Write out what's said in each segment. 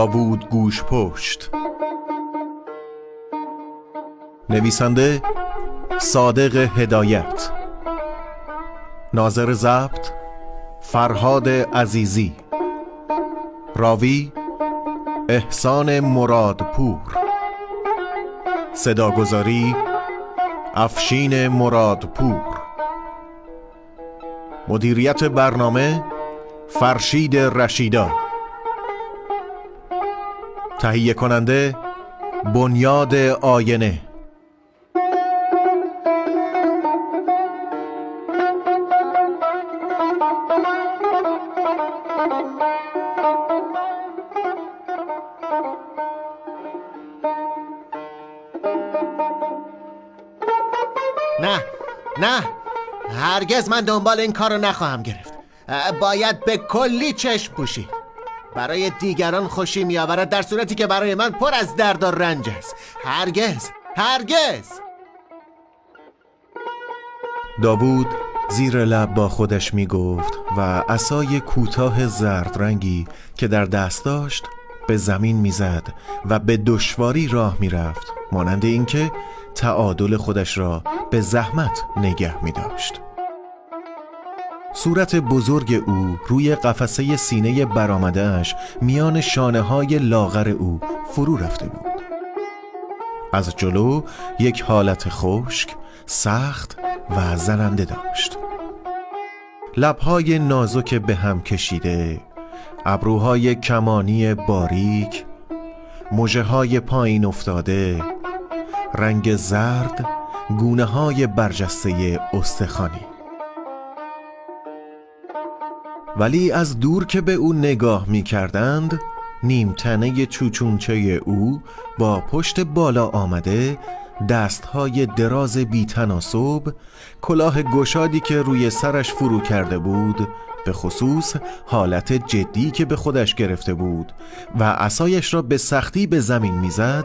داوود گوش پشت. نویسنده صادق هدایت. ناظر ضبط فرهاد عزیزی. راوی احسان مرادپور. صداگذاری افشین مرادپور. مدیریت برنامه فرشید رشیدا تهیه کننده بنیاد آینه. نه نه. هرگز من دنبال این کارو نخواهم گرفت. باید به کلی چشم پوشید برای دیگران خوشی میآورد در صورتی که برای من پر از درد و رنج است هرگز هرگز داوود زیر لب با خودش می گفت و عصای کوتاه زرد رنگی که در دست داشت به زمین می‌زد و به دشواری راه می‌رفت مانند اینکه تعادل خودش را به زحمت نگه می داشت. صورت بزرگ او روی قفسه سینه برامدهش میان شانه های لاغر او فرو رفته بود. از جلو یک حالت خشک، سخت و زننده داشت. لبهای نازک به هم کشیده ابروهای کمانی باریک مجه های پایین افتاده رنگ زرد گونه های برجسته استخانی ولی از دور که به او نگاه می کردند نیمتنه چوچونچه او با پشت بالا آمده دستهای دراز بیتناسب کلاه گشادی که روی سرش فرو کرده بود به خصوص حالت جدی که به خودش گرفته بود و عصایش را به سختی به زمین می‌زد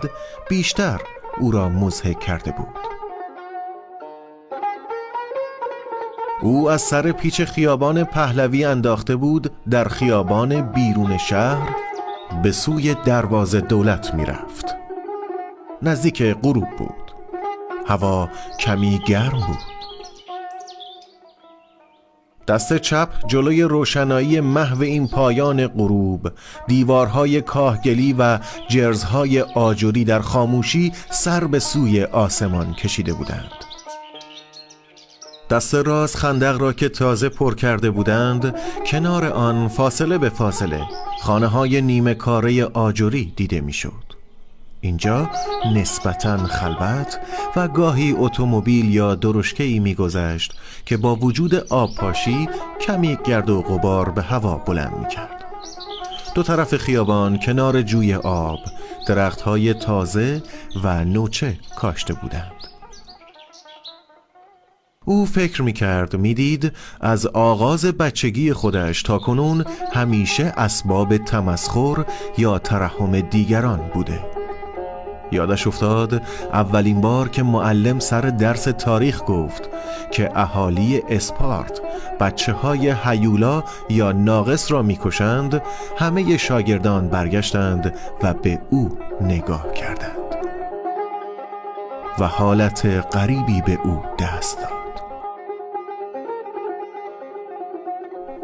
بیشتر او را مزهک کرده بود. او از سر پیچ خیابان پهلوی انداخته بود در خیابان بیرون شهر به سوی دروازه دولت می رفت نزدیک غروب بود. هوا کمی گرم بود. دست چپ جلوی روشنایی محو این پایان غروب دیوارهای کاهگلی و جرزهای آجوری در خاموشی سر به سوی آسمان کشیده بودند. دست راست خندق را که تازه پر کرده بودند کنار آن فاصله به فاصله خانه های نیمه کاره آجوری دیده می‌شد. اینجا نسبتا خلوت و گاهی اتومبیل یا درشکه ای میگذشت که با وجود آب پاشی کمی گرد و غبار به هوا بلند می‌کرد دو طرف خیابان کنار جوی آب درختهای تازه و نوچه کاشته بودند او فکر می کرد می دید از آغاز بچگی خودش تا کنون همیشه اسباب تمسخر یا ترحم دیگران بوده. یادش افتاد اولین بار که معلم سر درس تاریخ گفت که اهالی اسپارت بچه های هیولا یا ناقص را می‌کشند همه شاگردان برگشتند و به او نگاه کردند. و حالت غریبی به او دست داد.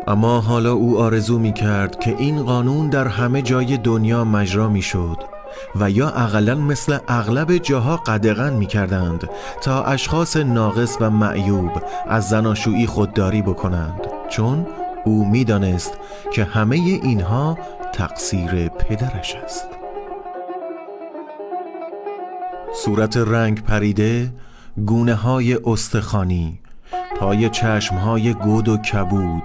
اما حالا او آرزو می کرد که این قانون در همه جای دنیا مجرا می شد و یا اقلا مثل اغلب جاها قدغن می کردند تا اشخاص ناقص و معیوب از زناشویی خودداری بکنند. چون او می‌دانست که همه اینها تقصیر پدرش است. صورت رنگ پریده گونه های استخانی پای چشم های گود و کبود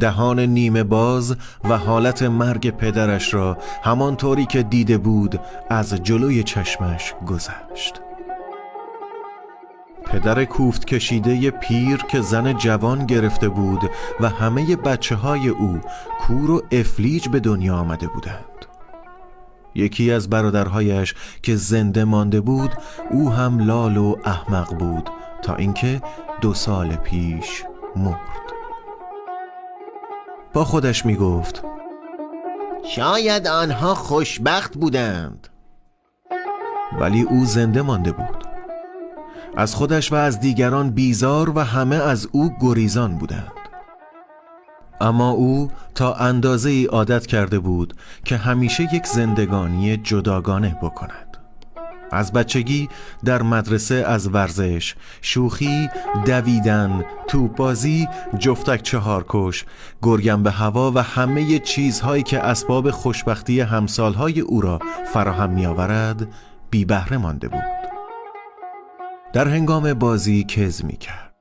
دهان نیمه باز و حالت مرگ پدرش را همانطوری که دیده بود از جلوی چشمش گذشت. پدر کوفت کشیده پیر که زن جوان گرفته بود و همه بچه های او کور و افلیج به دنیا آمده بودند. یکی از برادرهایش که زنده مانده بود او هم لال و احمق بود تا اینکه دو سال پیش مرد. با خودش می گفت شاید آنها خوشبخت بودند. ولی او زنده مانده بود. از خودش و از دیگران بیزار و همه از او گریزان بودند. اما او تا اندازه ای عادت کرده بود که همیشه یک زندگانی جداگانه بکند. از بچگی در مدرسه از ورزش، شوخی، دویدن، توپ بازی، جفتک چهارکش، گرگم به هوا و همه چیزهایی که اسباب خوشبختی همسالهای او را فراهم می آورد بی بهره مانده بود. در هنگام بازی کز می کرد.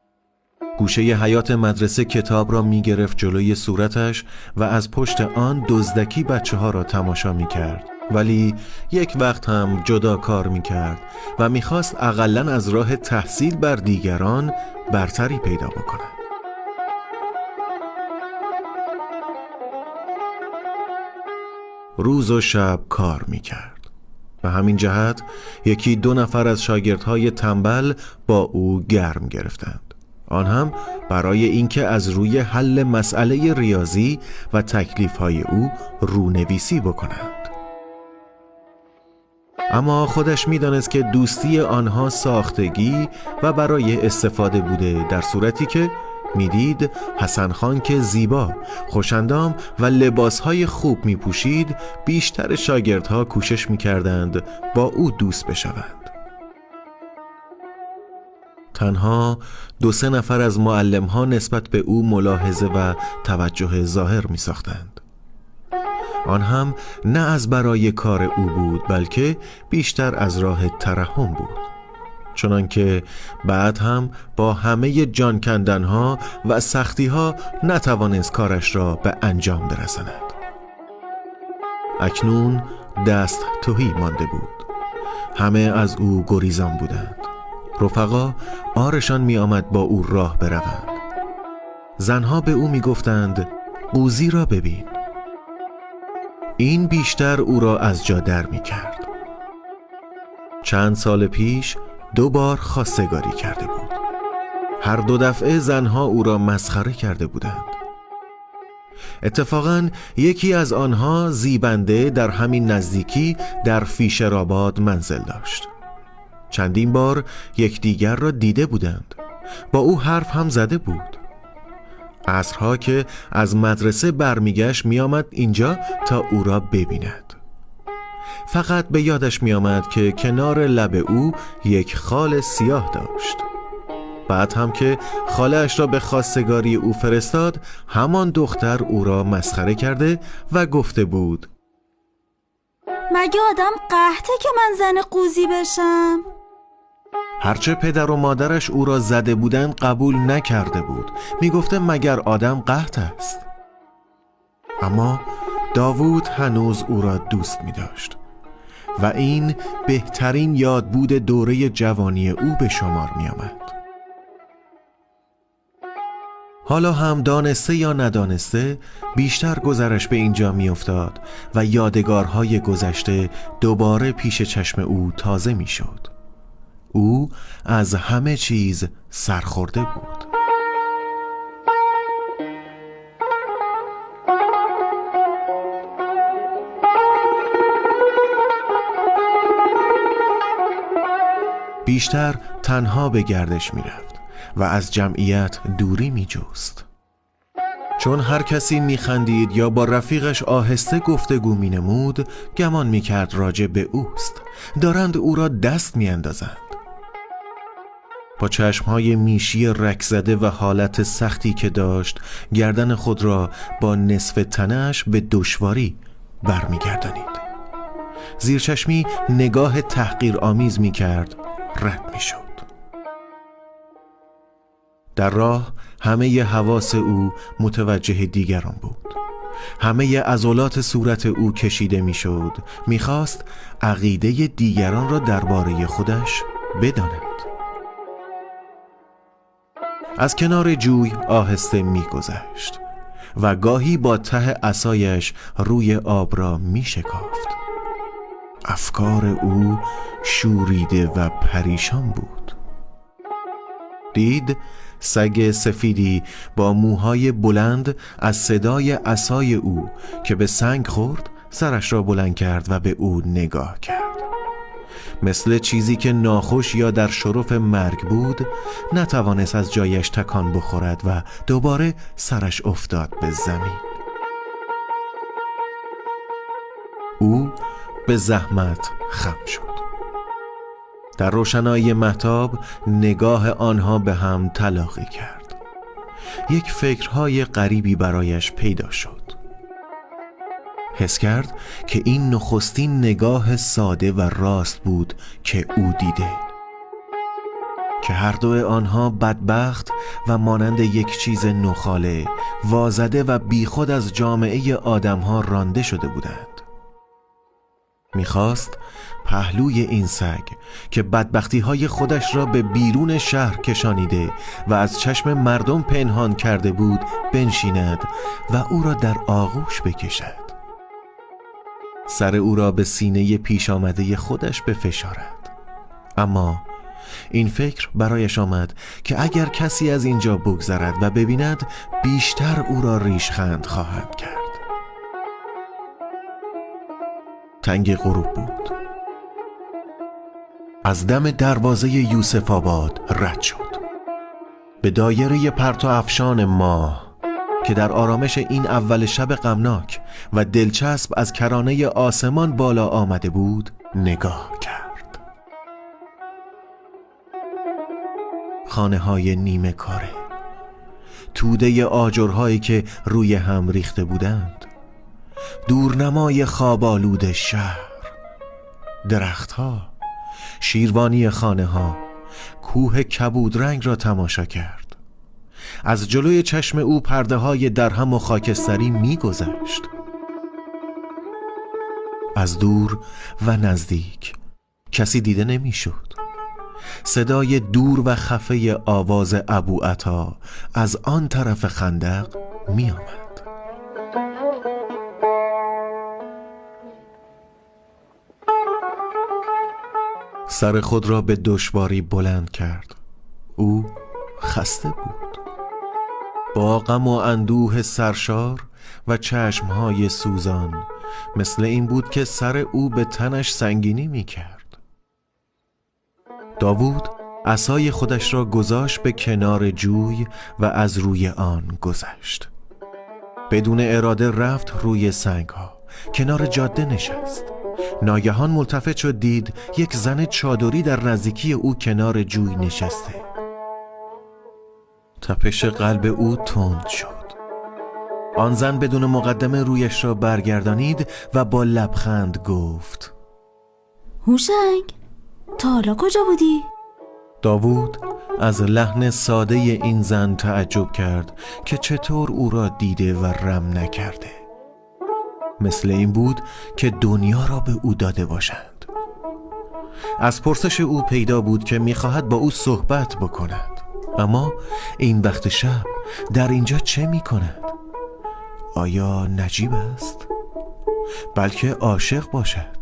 گوشه حیات مدرسه کتاب را می گرفت جلوی صورتش و از پشت آن دزدکی بچه ها را تماشا می کرد. ولی یک وقت هم جدا کار می کرد و می‌خواست اقلا از راه تحصیل بر دیگران برتری پیدا بکند. روز و شب کار می کرد. به همین جهت یکی دو نفر از شاگردهای تنبل با او گرم گرفتند آن هم برای اینکه از روی حل مسئله ریاضی و تکلیفهای او رونویسی بکنند اما خودش می‌دانست که دوستی آنها ساختگی و برای استفاده بوده در صورتی که می‌دید حسن خان که زیبا، خوشندام و لباسهای خوب می پوشید بیشتر شاگردها کوشش می کردند با او دوست بشوند. تنها دو سه نفر از معلم ها نسبت به او ملاحظه و توجه ظاهر می ساختند. آن هم نه از برای کار او بود بلکه بیشتر از راه ترحم بود. چنانکه بعد هم با همه جان ها و سختی ها نتوانست کارش را به انجام برساند. اکنون دست توهی مانده بود. همه از او گریزان بودند. رفقا آرشان می آمد با او راه بروند. زنها به او می گفتند قوزی را ببین. این بیشتر او را از جا در می کرد. چند سال پیش دو بار خواستگاری کرده بود. هر دو دفعه زنها او را مسخره کرده بودند. اتفاقا یکی از آنها زیبنده در همین نزدیکی در فیشرآباد منزل داشت. چندین بار یکدیگر را دیده بودند. با او حرف هم زده بود. عصرها که از مدرسه برمیگشت میآمد اینجا تا او را ببیند. فقط به یادش میآمد که کنار لب او یک خال سیاه داشت. بعد هم که خالش را به خواستگاری او فرستاد همان دختر او را مسخره کرده و گفته بود مگه آدم قهته که من زن قوزی بشم؟ هرچه پدر و مادرش او را زده بودند قبول نکرده بود می‌گفته مگر آدم قهت است اما داوود هنوز او را دوست می داشت و این بهترین یادبود دوره جوانی او به شمار می آمد. حالا هم دانسته یا ندانسته بیشتر گذرش به اینجا میافتاد و یادگارهای گذشته دوباره پیش چشم او تازه می‌شد. او از همه چیز سرخورده بود بیشتر تنها به گردش می رفت و از جمعیت دوری می جوست. چون هر کسی می خندید یا با رفیقش آهسته گفتگو می نمود گمان می کرد راجع به اوست دارند او را دست می اندازند. با چشمهای میشی رکزده و حالت سختی که داشت گردن خود را با نصف تنش به دشواری برمیگردانید. زیر چشمی نگاه تحقیر آمیز می کرد رد می شد در راه همه حواس او متوجه دیگران بود. همه عضلات صورت او کشیده می‌شد. می‌خواست عقیده دیگران را درباره خودش بداند. از کنار جوی آهسته میگذشت و گاهی با ته اسایش روی آب را می شکافت افکار او شوریده و پریشان بود. دید سگ سفیدی با موهای بلند از صدای اسای او که به سنگ خورد سرش را بلند کرد و به او نگاه کرد. مثل چیزی که ناخوش یا در شرف مرگ بود نتوانست از جایش تکان بخورد و دوباره سرش افتاد به زمین. او به زحمت خم شد. در روشنایی محتاب نگاه آنها به هم تلاقی کرد. یک فکرهای غریبی برایش پیدا شد. حس کرد که این نخستین نگاه ساده و راست بود که او دیده. که هر دو آنها بدبخت و مانند یک چیز نخاله وازده و بیخود از جامعه آدمها رانده شده بودند. می‌خواست پهلوی این سگ که بدبختی های خودش را به بیرون شهر کشانیده و از چشم مردم پنهان کرده بود بنشیند و او را در آغوش بکشد. سر او را به سینه پیش آمده خودش بفشارد. اما این فکر برایش آمد که اگر کسی از اینجا بگذرد و ببیند بیشتر او را ریشخند خواهد کرد. تنگ غروب بود. از دم دروازه یوسف آباد رد شد. به دایره پرتو افشان ماه که در آرامش این اول شب غمناک و دلچسب از کرانه آسمان بالا آمده بود نگاه کرد. خانه های نیمه کاره توده آجرهایی که روی هم ریخته بودند دورنمای خوابالود شهر درختها شیروانی خانه ها کوه کبود رنگ را تماشا کرد. از جلوی چشم او پرده های درهم و خاکستری میگذشت از دور و نزدیک کسی دیده نمی‌شد. صدای دور و خفه آواز ابو عطا از آن طرف خندق می آمد. سر خود را به دشواری بلند کرد او خسته بود با غم و اندوه سرشار و چشمهای سوزان مثل این بود که سر او به تنش سنگینی می کرد داوود اسای خودش را گذاشت به کنار جوی و از روی آن گذشت. بدون اراده رفت روی سنگ ها کنار جاده نشست. ناگهان ملتفت شد دید یک زن چادری در نزدیکی او کنار جوی نشسته. تپش قلب او تند شد. آن زن بدون مقدمه رویش را برگردانید و با لبخند گفت هوشنگ تا حالا کجا بودی؟ داوود از لحن ساده این زن تعجب کرد که چطور او را دیده و رم نکرده. مثل این بود که دنیا را به او داده باشند. از پرسش او پیدا بود که می‌خواهد با او صحبت بکند. اما این وقت شب در اینجا چه می‌کند؟ آیا نجیب است؟ بلکه عاشق باشد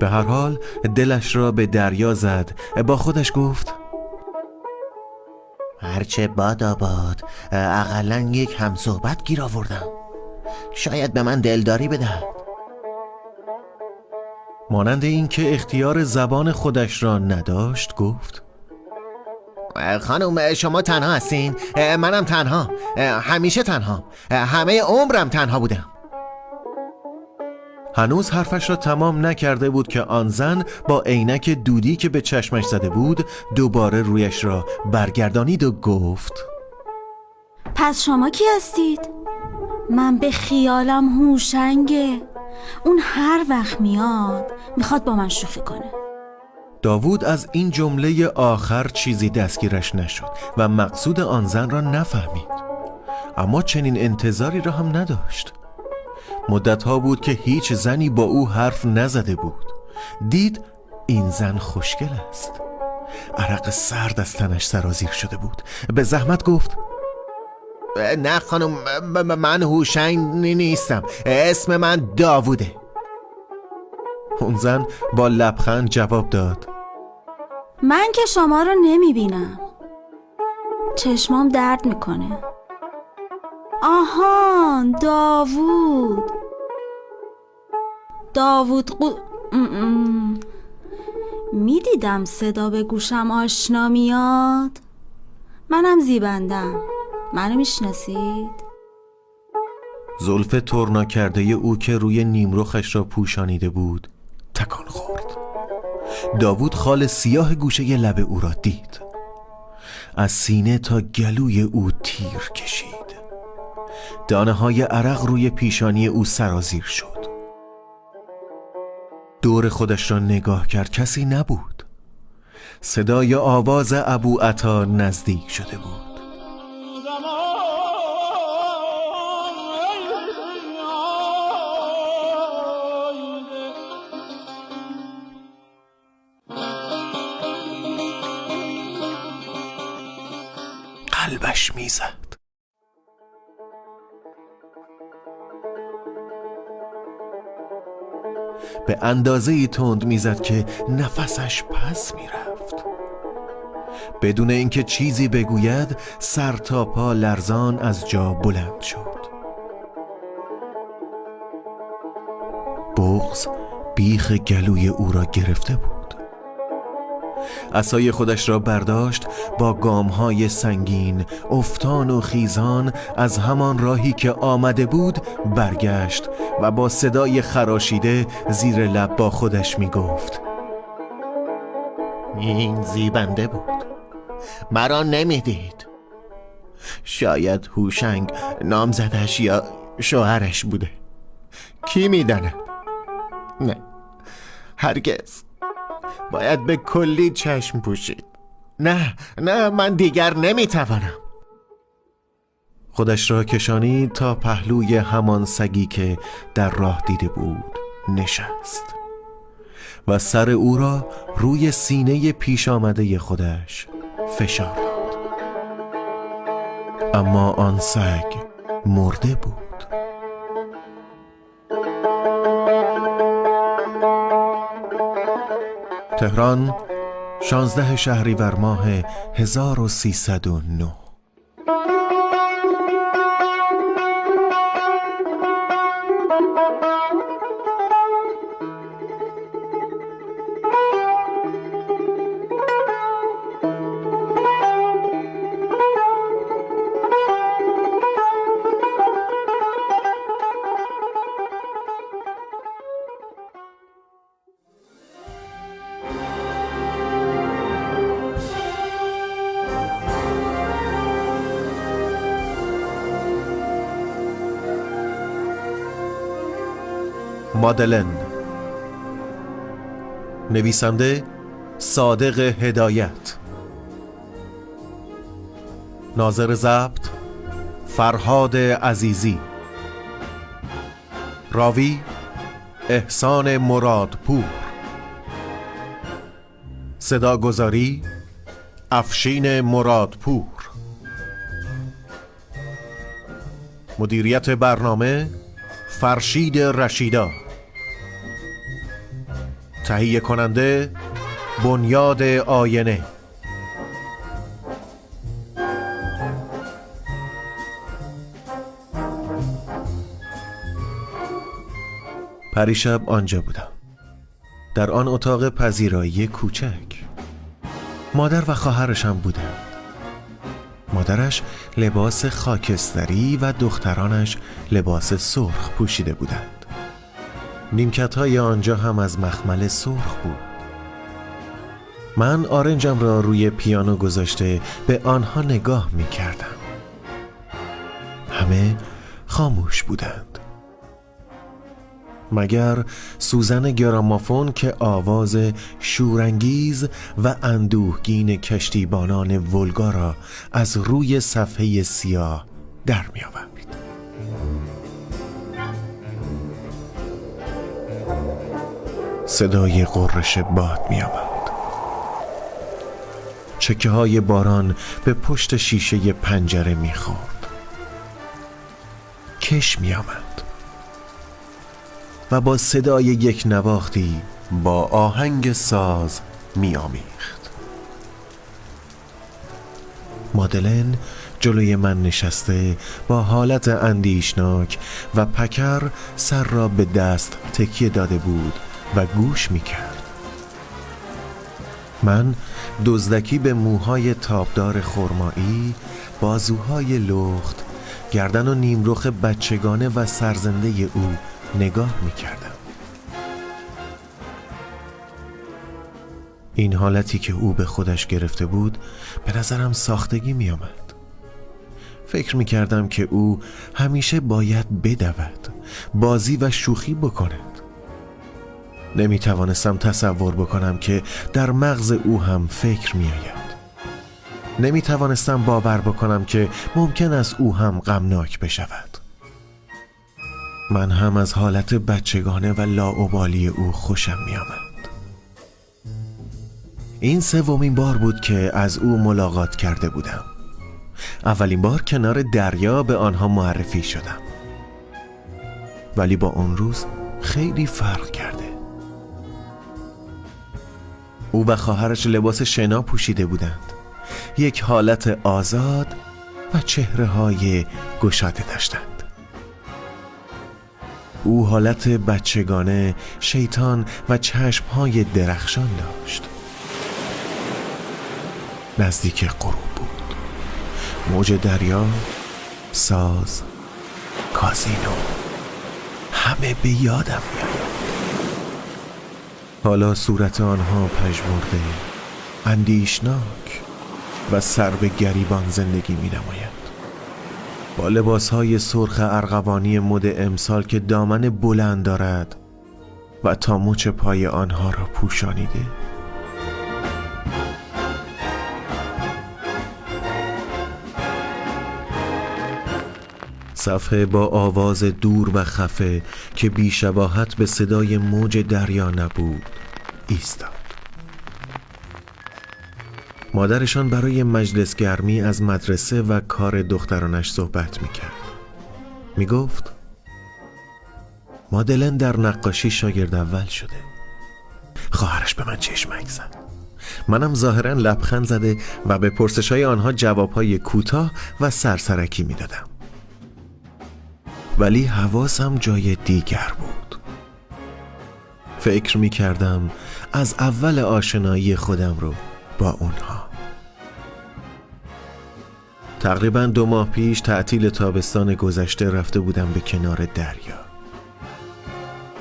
به هر حال دلش را به دریا زد با خودش گفت هرچه باد آباد اقلا یک هم صحبت گیر آوردم شاید به من دلداری بدهد مانند اینکه اختیار زبان خودش را نداشت گفت خانم شما تنها هستین؟ منم تنها. همیشه تنها. همه عمرم تنها بودم. هنوز حرفش را تمام نکرده بود که آن زن با عینک دودی که به چشمش زده بود دوباره رویش را برگردانید و گفت پس شما کی هستید؟ من به خیالم هوشنگه. اون هر وقت میاد می‌خواد با من شوخی کنه. داوود از این جمله آخر چیزی دستگیرش نشد و مقصود آن زن را نفهمید. اما چنین انتظاری را هم نداشت. مدتها بود که هیچ زنی با او حرف نزده بود. دید این زن خوشگل است. عرق سرد از تنش سرازیر شده بود. به زحمت گفت نه خانم من هوشنگ نیستم. اسم من داووده. اون زن با لبخند جواب داد. من که شما رو نمی بینم چشمام درد می‌کنه. آهان داوود. داوود قو... می‌دیدم صدا به گوشم آشنا میاد. منم زیبندم. منو می‌شناسید؟ زلف ترنا کرده او که روی نیمرخش را پوشانیده بود. تکان خورد. داوود خال سیاه گوشه لب او را دید. از سینه تا گلوی او تیر کشید. دانه های عرق روی پیشانی او سرازیر شد. دور خودش را نگاه کرد کسی نبود. صدای آواز ابو عطا نزدیک شده بود. به اندازه تند می‌زد که نفسش پس می‌رفت. بدون اینکه چیزی بگوید سر تا پا لرزان از جا بلند شد. بغز بیخ گلوی او را گرفته بود. اسای خودش را برداشت با گامهای سنگین افتان و خیزان از همان راهی که آمده بود برگشت و با صدای خراشیده زیر لب با خودش می گفت این زیبنده بود. مرا نمی‌دید. شاید هوشنگ نامزدش یا شوهرش بوده. کی می‌داند؟ نه. هرگز. باید به کلی چشم پوشید. نه نه من دیگر نمی‌توانم. خودش را کشانی تا پهلوی همان سگی که در راه دیده بود نشست. و سر او را روی سینه پیش آمده خودش فشار داد. اما آن سگ مرده بود. تهران شانزده شهریور ماه 1309 مادلن نویسنده صادق هدایت. ناظر ضبط فرهاد عزیزی. راوی احسان مرادپور صداگذاری افشین مرادپور مدیریت برنامه فرشید رشیدا تهیه کننده بنیاد آینه. پریشب آنجا بودم. در آن اتاق پذیرایی کوچک. مادر و خواهرشم بودند. مادرش لباس خاکستری و دخترانش لباس سرخ پوشیده بودند. نیمکت های آنجا هم از مخمل سرخ بود. من آرنجم را روی پیانو گذاشته به آنها نگاه می کردم همه خاموش بودند. مگر سوزن گرامافون که آواز شورانگیز و اندوهگین کشتیبانان ولگا را از روی صفحه سیاه در می آورد. صدای قررش باد می آمد. چکه های باران به پشت شیشه پنجره می خورد. کش می آمد. و با صدای یک نواختی با آهنگ ساز می آمیخت مادلن جلوی من نشسته با حالت اندیشناک و پکر سر را به دست تکیه داده بود و گوش می کرد من دزدکی به موهای تابدار خرمایی بازوهای لخت گردن و نیمرخ بچگانه و سرزنده او نگاه می کردم این حالتی که او به خودش گرفته بود به نظرم ساختگی می آمد فکر می کردم که او همیشه باید بدود بازی و شوخی بکند. نمی توانستم تصور بکنم که در مغز او هم فکر می آید نمی توانستم باور بکنم که ممکن است او هم غمناک بشود. من هم از حالت بچگانه و لاعبالی او خوشم می آمد این سومین بار بود که از او ملاقات کرده بودم. اولین بار کنار دریا به آنها معرفی شدم. ولی با اون روز خیلی فرق کرده. او و خواهرش لباس شنا پوشیده بودند. یک حالت آزاد و چهره های گشاده داشتند. او حالت بچگانه شیطان و چشم های درخشان داشت. نزدیک غروب بود. موج دریا ساز کازینو همه به یادم میآید حالا صورت آنها پژمرده اندیشناک و سر به گریبان زندگی می نماید با لباس های سرخ ارغوانی مد امسال که دامن بلند دارد و تا مچ پای آنها را پوشانیده صفحه با آواز دور و خفه که بیشباهت به صدای موج دریا نبود ایستاد. مادرشان برای مجلس گرمی از مدرسه و کار دخترانش صحبت می‌کرد. می‌گفت مادلن در نقاشی شاگرد اول شده. خواهرش به من چشمک زد منم ظاهرا لبخند زده و به پرسش های آنها جوابهای کوتاه و سرسرکی می‌دادم. ولی حواسم جای دیگر بود. فکر می کردم از اول آشنایی خودم رو با اونها. تقریبا دو ماه پیش تعطیل تابستان گذشته رفته بودم به کنار دریا.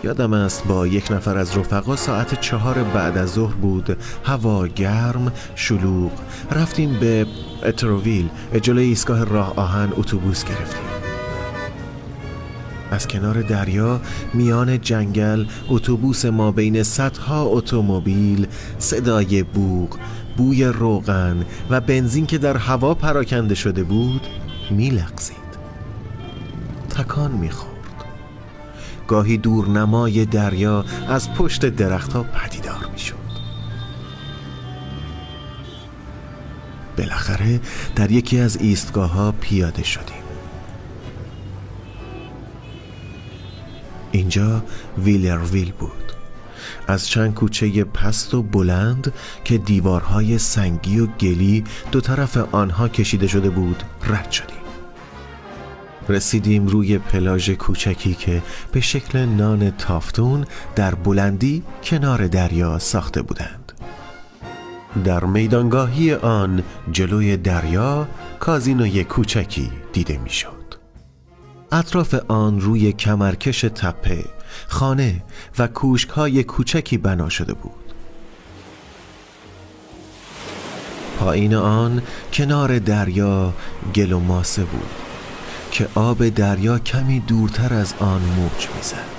یادم است با یک نفر از رفقا ساعت چهار بعد از ظهر بود هوا گرم شلوغ. رفتیم به اتروویل جلوی ایستگاه راه آهن اتوبوس گرفتیم. از کنار دریا میان جنگل اتوبوس ما بین صدها اتومبیل صدای بوق بوی روغن و بنزین که در هوا پراکنده شده بود میلغزید. تکان می‌خورد. گاهی دور نمای دریا از پشت درختها پدیدار می‌شد. بالاخره در یکی از ایستگاه ها پیاده شدیم. اینجا ویلرویل بود. از چند کوچه پست و بلند که دیوارهای سنگی و گلی دو طرف آنها کشیده شده بود رد شدیم. رسیدیم روی پلاژ کوچکی که به شکل نان تافتون در بلندی کنار دریا ساخته بودند. در میدانگاهی آن جلوی دریا کازینوی کوچکی دیده می‌شد. اطراف آن روی کمرکش تپه خانه و کوشک های کوچکی بنا شده بود. پایین آن کنار دریا گل و ماسه بود که آب دریا کمی دورتر از آن موج می‌زد.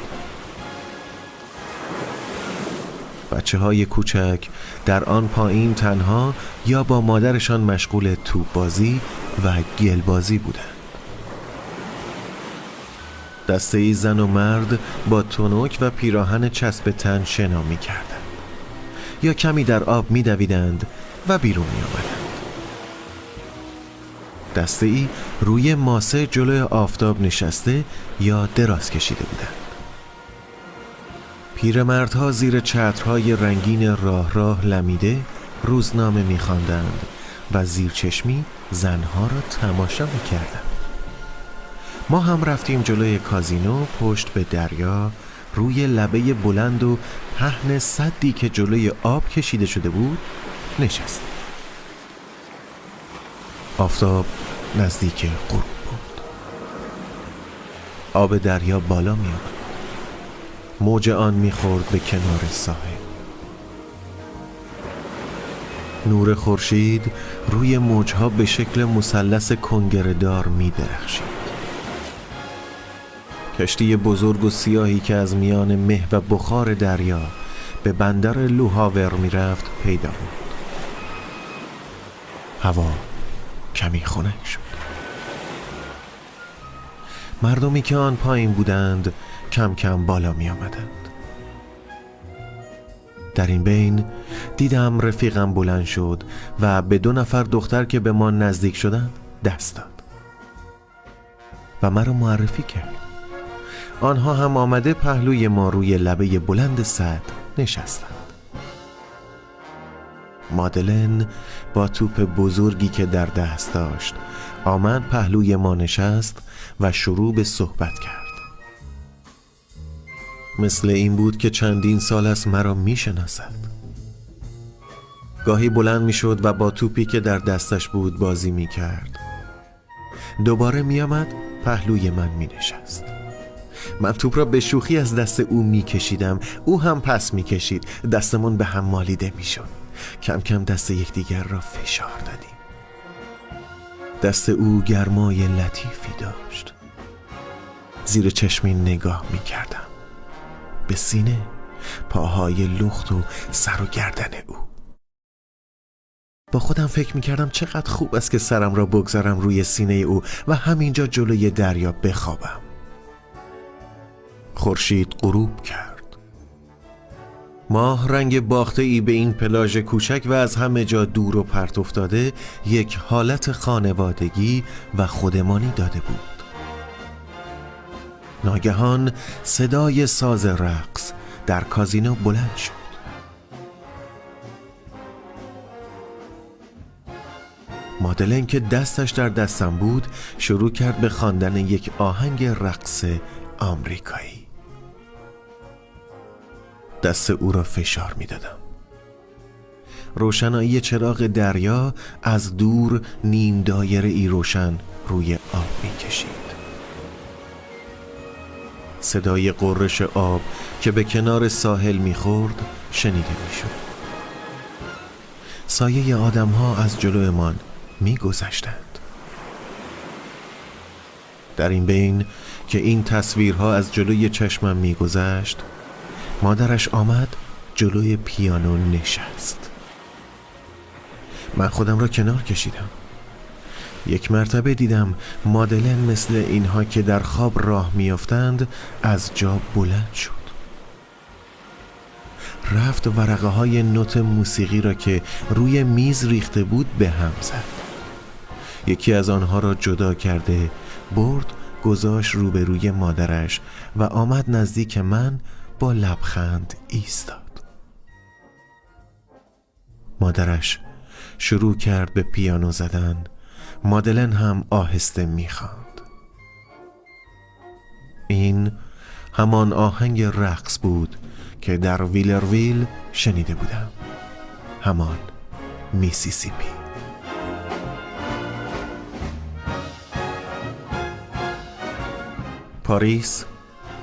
بچه های کوچک در آن پایین تنها یا با مادرشان مشغول توپ بازی و گل بازی بودند. دسته زن و مرد با تونوک و پیراهن چسب تن شنا می کردند. یا کمی در آب می دویدند و بیرون می آمدند. دسته ای روی ماسه جلوی آفتاب نشسته یا دراز کشیده بودند. پیرمردها زیر چترهای رنگین راه راه لمیده روزنامه میخواندند و زیرچشمی زنها را تماشا می‌کردم ما هم رفتیم جلوی کازینو پشت به دریا روی لبه بلند و پهن صدی که جلوی آب کشیده شده بود نشستیم. آفتاب نزدیک غروب بود. آب دریا بالا می آمد موج آن می‌خورد به کنار ساحل. نور خورشید روی موجها به شکل مثلث کنگرهدار می درخشید کشتی بزرگ و سیاهی که از میان مه و بخار دریا به بندر لوهاور می‌رفت پیدا بود. هوا کمی خنک شد. مردمی که آن پایین بودند کم کم بالا می آمدند در این بین دیدم رفیقم بلند شد و به دو نفر دختر که به ما نزدیک شدند دست داد و مرا معرفی کرد. آنها هم آمده پهلوی ما روی لبه بلند صد نشستند. مادلن با توپ بزرگی که در دست داشت آمد پهلوی ما نشست و شروع به صحبت کرد. مثل این بود که چندین سال است مرا می شناسد گاهی بلند می شد و با توپی که در دستش بود بازی می کرد دوباره می آمد پهلوی من می نشست من توپ را به شوخی از دست او می کشیدم او هم پس می کشید دستمون به هم مالیده می شد کم کم دست یکدیگر را فشار دادیم. دست او گرمای لطیفی داشت. زیر چشمی نگاه می کردم به سینه پاهای لخت و سر و گردن او. با خودم فکر می کردم چقدر خوب است که سرم را بگذارم روی سینه او و همینجا جلوی دریا بخوابم. خورشید غروب کرد. ماه رنگ باخته ای به این پلاژ کوچک و از همه جا دور و پرت افتاده یک حالت خانوادگی و خودمانی داده بود. ناگهان صدای ساز رقص در کازینو بلند شد. مادلن که دستش در دستم بود شروع کرد به خواندن یک آهنگ رقص آمریکایی. دست او را فشار می دادم روشنایی چراغ دریا از دور نیم دایره ای روشن روی آب می کشید صدای قررش آب که به کنار ساحل می‌خورد شنیده می‌شد. سایه آدم ها از جلومان میگذشتند. در این بین که این تصویرها از جلوی چشمم میگذشت مادرش آمد جلوی پیانو نشست. من خودم را کنار کشیدم. یک مرتبه دیدم مادلن مثل اینها که در خواب راه میافتند از جا بلند شد. رفت ورقه های نوت موسیقی را که روی میز ریخته بود به هم زد. یکی از آنها را جدا کرده برد گذاشت روبروی مادرش و آمد نزدیک من با لبخند ایستاد. مادرش شروع کرد به پیانو زدن. مادلن هم آهسته می‌خواند. این همان آهنگ رقص بود که در ویلرویل شنیده بودم. همان میسیسیپی. پاریس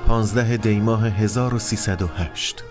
پانزده دیماه 1308